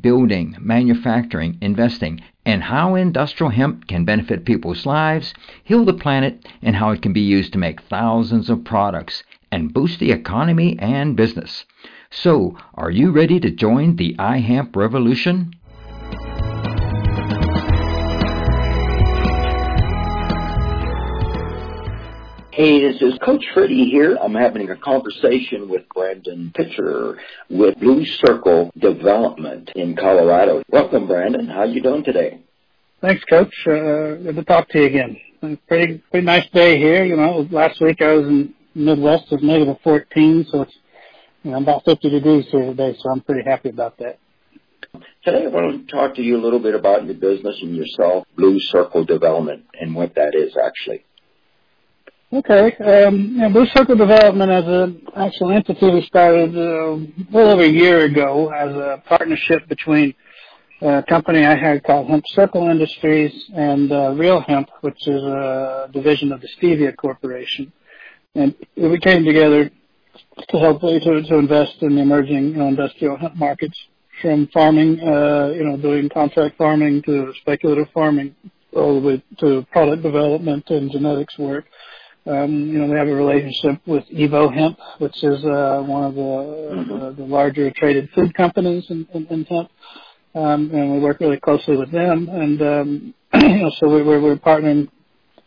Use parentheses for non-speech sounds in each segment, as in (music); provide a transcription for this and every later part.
building, manufacturing, investing, and how industrial hemp can benefit people's lives, heal the planet, and how it can be used to make thousands of products and boost the economy and business. So, are you ready to join the iHemp revolution? Hey, this is Coach Freddie here. I'm having a conversation with Brandon Pitcher with Blue Circle Development in Colorado. Welcome, Brandon. How you doing today? Thanks, Coach. Uh, good to talk to you again. Pretty pretty nice day here. You know, last week I was in Midwest. It was negative 14, so it's you know about 50 degrees here today. So I'm pretty happy about that. Today I want to talk to you a little bit about your business and yourself, Blue Circle Development, and what that is actually. Okay. Um, Blue Circle Development as an actual entity we started uh, a little over a year ago as a partnership between a company I had called Hemp Circle Industries and uh, Real Hemp, which is a division of the Stevia Corporation. And we came together to help to, to invest in the emerging you know, industrial hemp markets from farming, uh, you know, doing contract farming to speculative farming all the way to product development and genetics work. Um, you know, we have a relationship with Evo Hemp, which is uh, one of the, mm-hmm. uh, the larger traded food companies in, in, in hemp, um, and we work really closely with them. And um, (clears throat) you know, so we, we're, we're partnering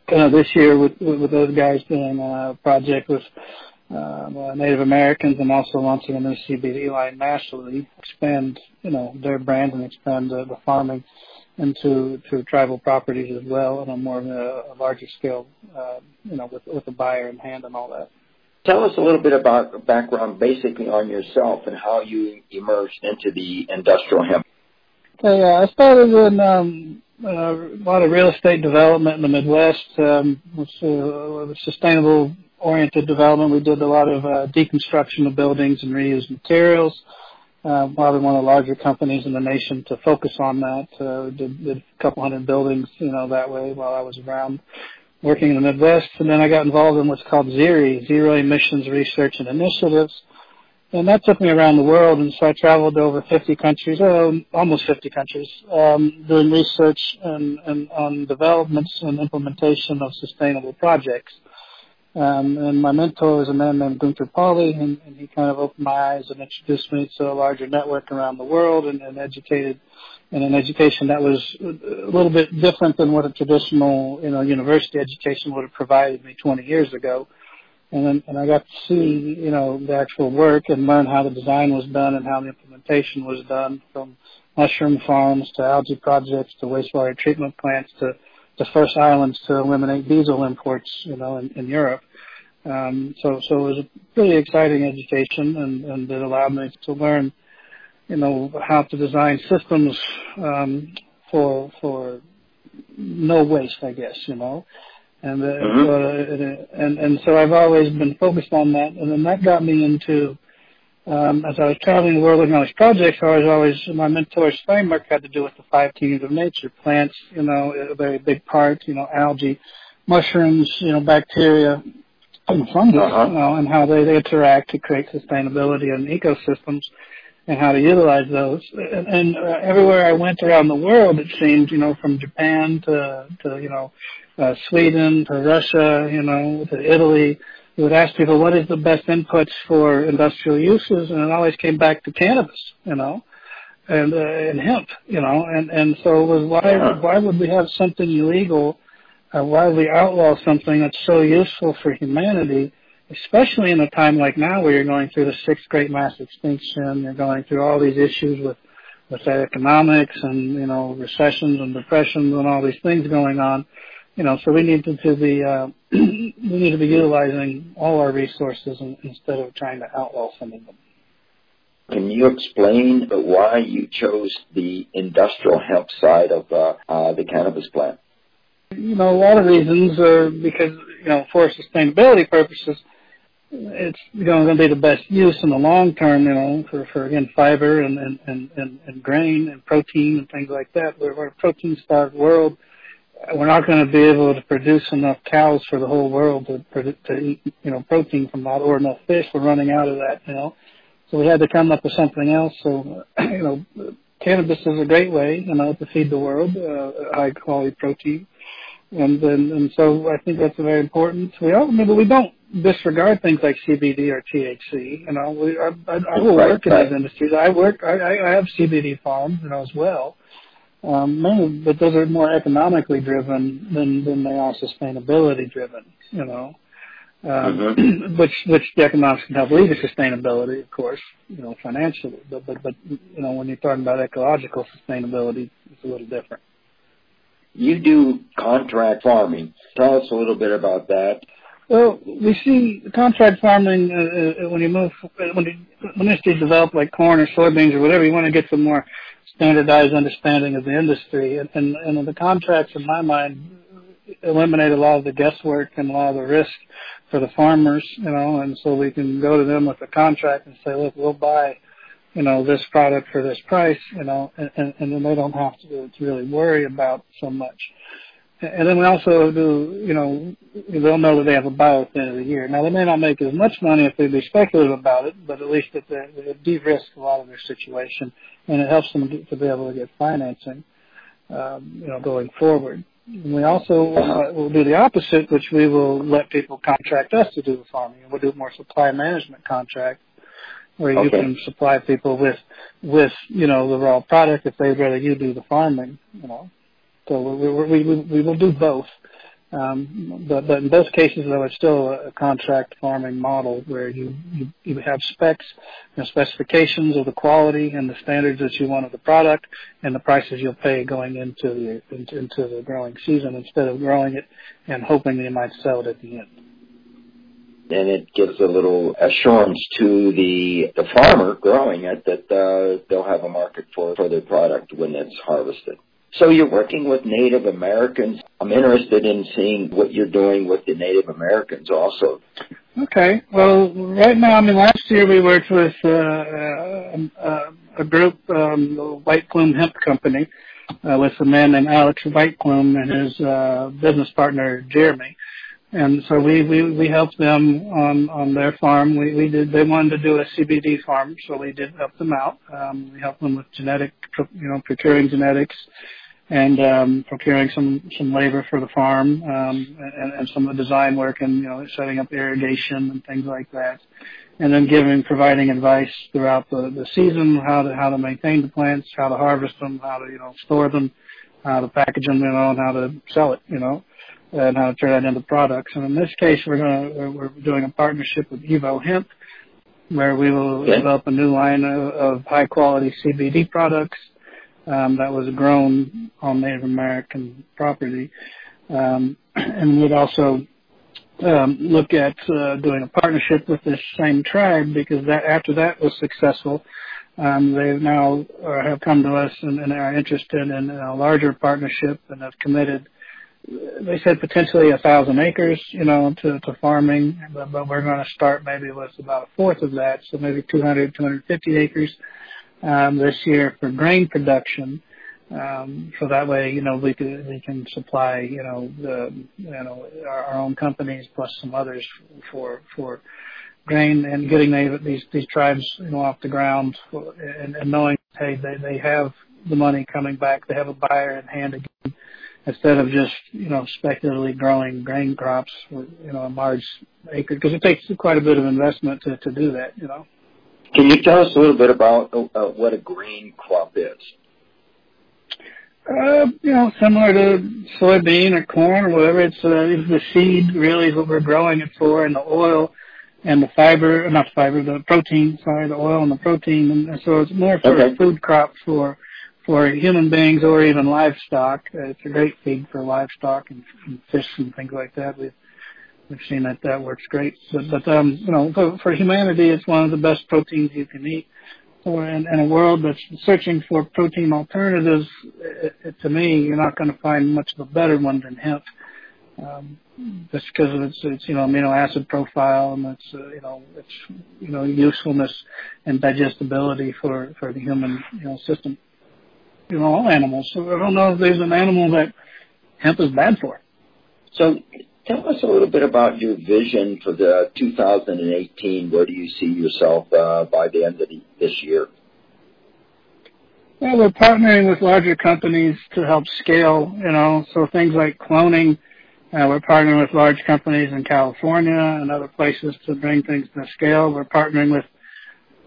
kind of this year with, with, with those guys doing a project with uh, Native Americans and also launching a new CBD line nationally, expand you know their brand and expand uh, the farming into tribal properties as well on a more of a, a larger scale, uh, you know, with with the buyer in hand and all that. Tell us a little bit about background, basically on yourself and how you emerged into the industrial hemp. Okay, uh, I started in um, uh, a lot of real estate development in the Midwest, um, with, uh, sustainable oriented development. We did a lot of uh, deconstruction of buildings and reused materials probably one of the larger companies in the nation to focus on that. Uh, did, did a couple hundred buildings, you know, that way while I was around working in the Midwest. And then I got involved in what's called ZERI, Zero Emissions Research and Initiatives. And that took me around the world, and so I traveled to over 50 countries, oh, almost 50 countries, um, doing research and, and on developments and implementation of sustainable projects. Um, and my mentor is a man named Gunther Pauli, and, and he kind of opened my eyes and introduced me to a larger network around the world and, and educated in an education that was a little bit different than what a traditional, you know, university education would have provided me 20 years ago. And then, and I got to see, you know, the actual work and learn how the design was done and how the implementation was done from mushroom farms to algae projects to wastewater treatment plants to the first islands to eliminate diesel imports, you know, in, in Europe. Um, so, so it was a pretty exciting education, and, and it allowed me to learn, you know, how to design systems um, for for no waste, I guess, you know. And, uh, mm-hmm. uh, and and so I've always been focused on that, and then that got me into um, as I was traveling the world looking at all these projects, I was always my mentor's framework had to do with the five kingdoms of nature: plants, you know, a very big part, you know, algae, mushrooms, you know, bacteria, and fungus, uh-huh. you know, and how they, they interact to create sustainability in ecosystems, and how to utilize those. And, and uh, everywhere I went around the world, it seemed, you know, from Japan to to you know, uh, Sweden to Russia, you know, to Italy you would ask people what is the best inputs for industrial uses, and it always came back to cannabis, you know, and uh, and hemp, you know, and and so it was why why would we have something illegal? Uh, why would we outlaw something that's so useful for humanity, especially in a time like now where you're going through the sixth great mass extinction, you're going through all these issues with with economics and you know recessions and depressions and all these things going on you know, so we need to, to be uh, (clears throat) we need to be utilizing all our resources in, instead of trying to outlaw some of them. Can you explain why you chose the industrial hemp side of uh, uh, the cannabis plant? You know, a lot of reasons are because you know, for sustainability purposes, it's you know going to be the best use in the long term, you know, for for again fiber and and and and, and grain and protein and things like that. We're, we're a protein starved world. We're not going to be able to produce enough cows for the whole world to to eat you know protein from that or enough fish. We're running out of that, you know. So we had to come up with something else. So (clears throat) you know, cannabis is a great way, you know, to feed the world uh, high quality protein. And, and and so I think that's very important. We all, I mean, but we don't disregard things like CBD or THC. You know, we, I, I, I will right, work in right. these industries. I work. I, I have CBD farms, you know, as well. Um, mainly, but those are more economically driven than than they are sustainability driven. You know, um, Mhm. (clears throat) which which the economics can help lead to sustainability, of course. You know, financially. But but but you know, when you're talking about ecological sustainability, it's a little different. You do contract farming. Tell us a little bit about that. Well, we see contract farming uh, uh, when you move when the when industries develop like corn or soybeans or whatever. You want to get some more standardized understanding of the industry, and and, and the contracts, in my mind, eliminate a lot of the guesswork and a lot of the risk for the farmers. You know, and so we can go to them with a contract and say, look, we'll buy you know, this product for this price, you know, and, and, and then they don't have to, to really worry about so much. And then we also do, you know, they'll know that they have a buy at the end of the year. Now they may not make as much money if they be speculative about it, but at least that they, they de-risk a lot of their situation, and it helps them to be able to get financing, um, you know, going forward. And we also uh, will do the opposite, which we will let people contract us to do the farming. We'll do more supply management contract where you can supply people with with you know the raw product if they'd rather you do the farming you know so we we we, we will do both um, but but in both cases though it's still a contract farming model where you you, you have specs and specifications of the quality and the standards that you want of the product and the prices you'll pay going into the into, into the growing season instead of growing it and hoping you might sell it at the end and it gives a little assurance to the the farmer growing it that uh, they'll have a market for for their product when it's harvested. So you're working with Native Americans. I'm interested in seeing what you're doing with the Native Americans also. Okay. Well, right now, I mean, last year we worked with uh, uh, a group, um, the White Plume Hemp Company, uh, with a man named Alex White Plume and his uh, business partner Jeremy. And so we, we, we helped them on, on their farm. We, we did, they wanted to do a CBD farm, so we did help them out. Um, we helped them with genetic, you know, procuring genetics and, um, procuring some, some labor for the farm, um, and, and some of the design work and, you know, setting up irrigation and things like that. And then giving, providing advice throughout the, the season, how to, how to maintain the plants, how to harvest them, how to, you know, store them, how to package them, you know, and how to sell it, you know and how to turn that into products. And in this case, we're going to we're doing a partnership with Evo Hemp, where we will develop a new line of, of high quality CBD products um, that was grown on Native American property, um, (clears throat) and we'd also um, look at uh, doing a partnership with this same tribe because that after that was successful. Um, they now uh, have come to us and, and are interested in a larger partnership and have committed they said potentially a thousand acres, you know, to, to farming, but, but we're going to start maybe with about a fourth of that, so maybe 200, 250 acres um, this year for grain production. Um, so that way, you know, we can we can supply, you know, the you know our, our own companies plus some others for for grain and getting they, these these tribes you know off the ground and, and knowing hey they they have the money coming back, they have a buyer in hand again. Instead of just you know speculatively growing grain crops you know a large acre because it takes quite a bit of investment to to do that you know Can you tell us a little bit about uh, what a grain crop is? uh you know similar to soybean or corn or whatever it's uh it's the seed really is what we're growing it for and the oil and the fiber not fiber the protein sorry the oil and the protein and so it's more for Okay. a food crop for for human beings or even livestock. Uh, it's a great feed for livestock and, and fish and things like that. We've we've seen that that works great. But, but um, you know, for, for humanity, it's one of the best proteins you can eat. Or in, in a world that's searching for protein alternatives, it, it, to me, you're not going to find much of a better one than hemp. um, just because of its, its you know amino acid profile and its uh, you know its you know usefulness and digestibility for for the human you know system. You know all animals. So I don't know if there's an animal that hemp is bad for. So tell us a little bit about your vision for the 2018. Where do you see yourself uh, by the end of this year? Well, we're partnering with larger companies to help scale, you know, so things like cloning uh, we're partnering with large companies in California and other places to bring things to scale. We're partnering with,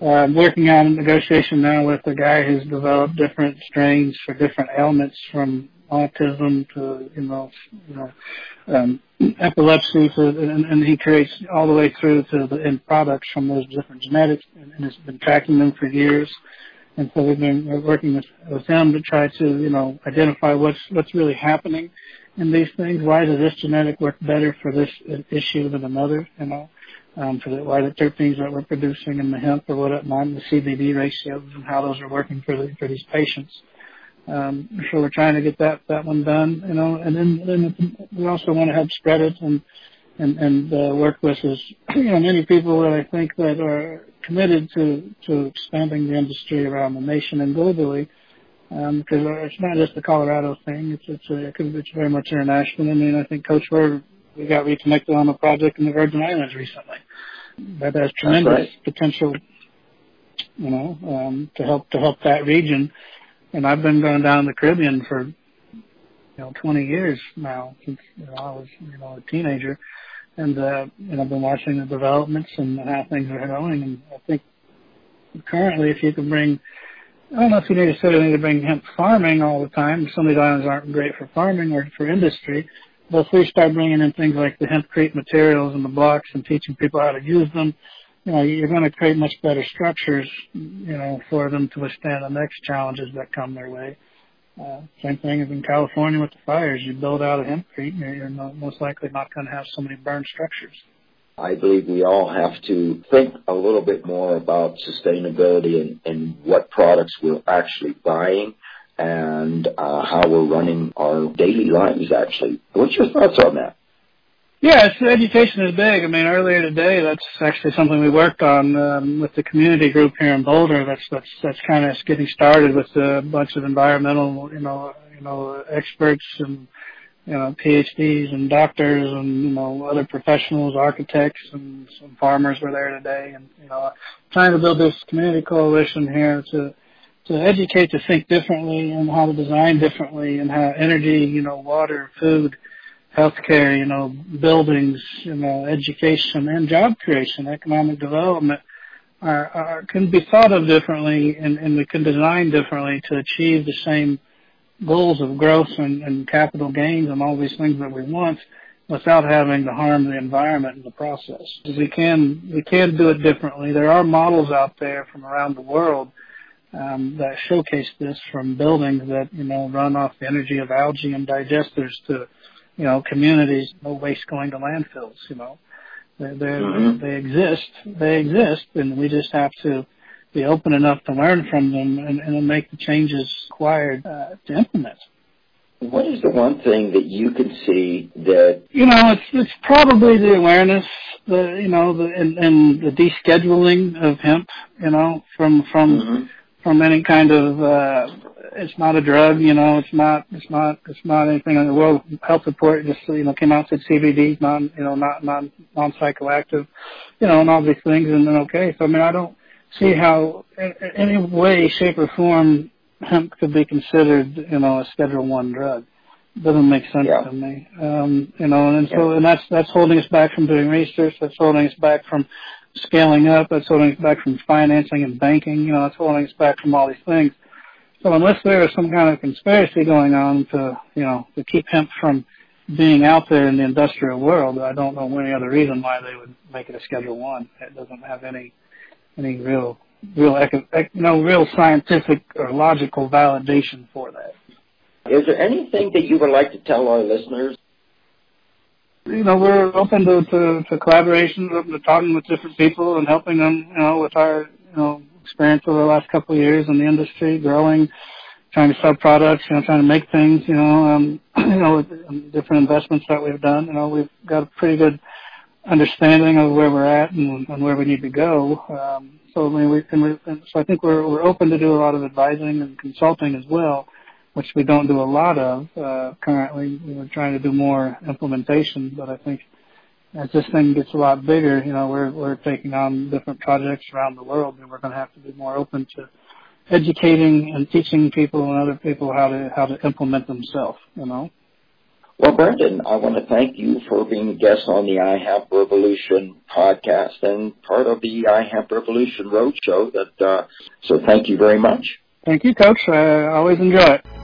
uh, working on a negotiation now with a guy who's developed different strains for different ailments from autism to, you know, you know, um, epilepsy, for, and, and he creates all the way through to the end products from those different genetics and, and has been tracking them for years. And so we've been working with, with him to try to, you know, identify what's, what's really happening in these things? Why does this genetic work better for this issue than another? You know, um, for the, why the terpenes that we're producing in the hemp or what not the CBD ratios and how those are working for the, for these patients. Um, so we're trying to get that that one done, you know, and then then we also want to help spread it and and and uh, work with is (clears throat) you know many people that I think that are committed to to expanding the industry around the nation and globally um, because it's not just a Colorado thing. It's it's a, it's very much international. I mean, I think Coach Word we got reconnected on a project in the Virgin Islands recently. That has tremendous right. potential, you know, um, to help to help that region. And I've been going down the Caribbean for you know 20 years now since you know, I was you know a teenager, and uh, and I've been watching the developments and how things are going. And I think currently, if you can bring I don't know if you need necessarily need to bring hemp farming all the time. Some of these islands aren't great for farming or for industry. But if we start bringing in things like the hempcrete materials and the blocks and teaching people how to use them, you know, you're going to create much better structures, you know, for them to withstand the next challenges that come their way. Uh, same thing as in California with the fires. You build out a hempcrete, you're, you're not, most likely not going to have so many burned structures. I believe we all have to think a little bit more about sustainability and, and what products we're actually buying and uh, how we're running our daily lives, actually. What's your thoughts on that? Yeah, it's, education is big. I mean, earlier today, that's actually something we worked on um, with the community group here in Boulder. That's that's that's kind of getting started with a bunch of environmental, you know, you know, experts and you know, PhDs and doctors and, you know, other professionals, architects and some farmers were there today and, you know, trying to build this community coalition here to, to educate to think differently and how to design differently and how energy, you know, water, food, healthcare, you know, buildings, you know, education and job creation, economic development are, are can be thought of differently and, and we can design differently to achieve the same goals of growth and, and capital gains and all these things that we want without having to harm the environment in the process. We can we can do it differently. There are models out there from around the world um, that showcase this, from buildings that you know run off the energy of algae and digesters to you know communities, no waste going to landfills. You know, they mm-hmm. they exist. They exist, and we just have to be open enough to learn from them and, and make the changes required uh, to implement. What is the one thing that you can see that you know? It's it's probably the awareness, the you know, the and, and the descheduling of hemp, you know, from from mm-hmm. From any kind of. uh it's not a drug, you know. It's not. It's not. It's not anything on the World Health Report. Just you know, came out said CBD, non, you know, not non non psychoactive, you know, and all these things. And then okay, so I mean, I don't see how in any way, shape, or form hemp could be considered, you know, a Schedule One drug. Doesn't make sense yeah. to me. Um, you know, and, and so and that's that's holding us back from doing research. That's holding us back from scaling up. That's holding us back from financing and banking. You know, that's holding us back from all these things. So unless there is some kind of conspiracy going on to, you know, to keep hemp from being out there in the industrial world, I don't know any other reason why they would make it a Schedule One. It doesn't have any any real real no real scientific or logical validation for that. Is there anything that you would like to tell our listeners? You know, we're open to, to, collaborations, open to talking with different people and helping them, you know, with our, you know, experience over the last couple of years in the industry, growing, trying to sell products, you know, trying to make things, you know, um, (clears throat) you know, with different investments that we've done. You know, we've got a pretty good understanding of where we're at and, and where we need to go. Um, so I mean, we can. So I think we're we're open to do a lot of advising and consulting as well, which we don't do a lot of uh, currently. We're trying to do more implementation, but I think as this thing gets a lot bigger, you know, we're we're taking on different projects around the world, and we're going to have to be more open to educating and teaching people and other people how to how to implement themselves. You know. Well, Brandon, I want to thank you for being a guest on the iHemp Revolution podcast and part of the iHemp Revolution Roadshow. That uh, so, thank you very much. Thank you, Coach. I always enjoy it.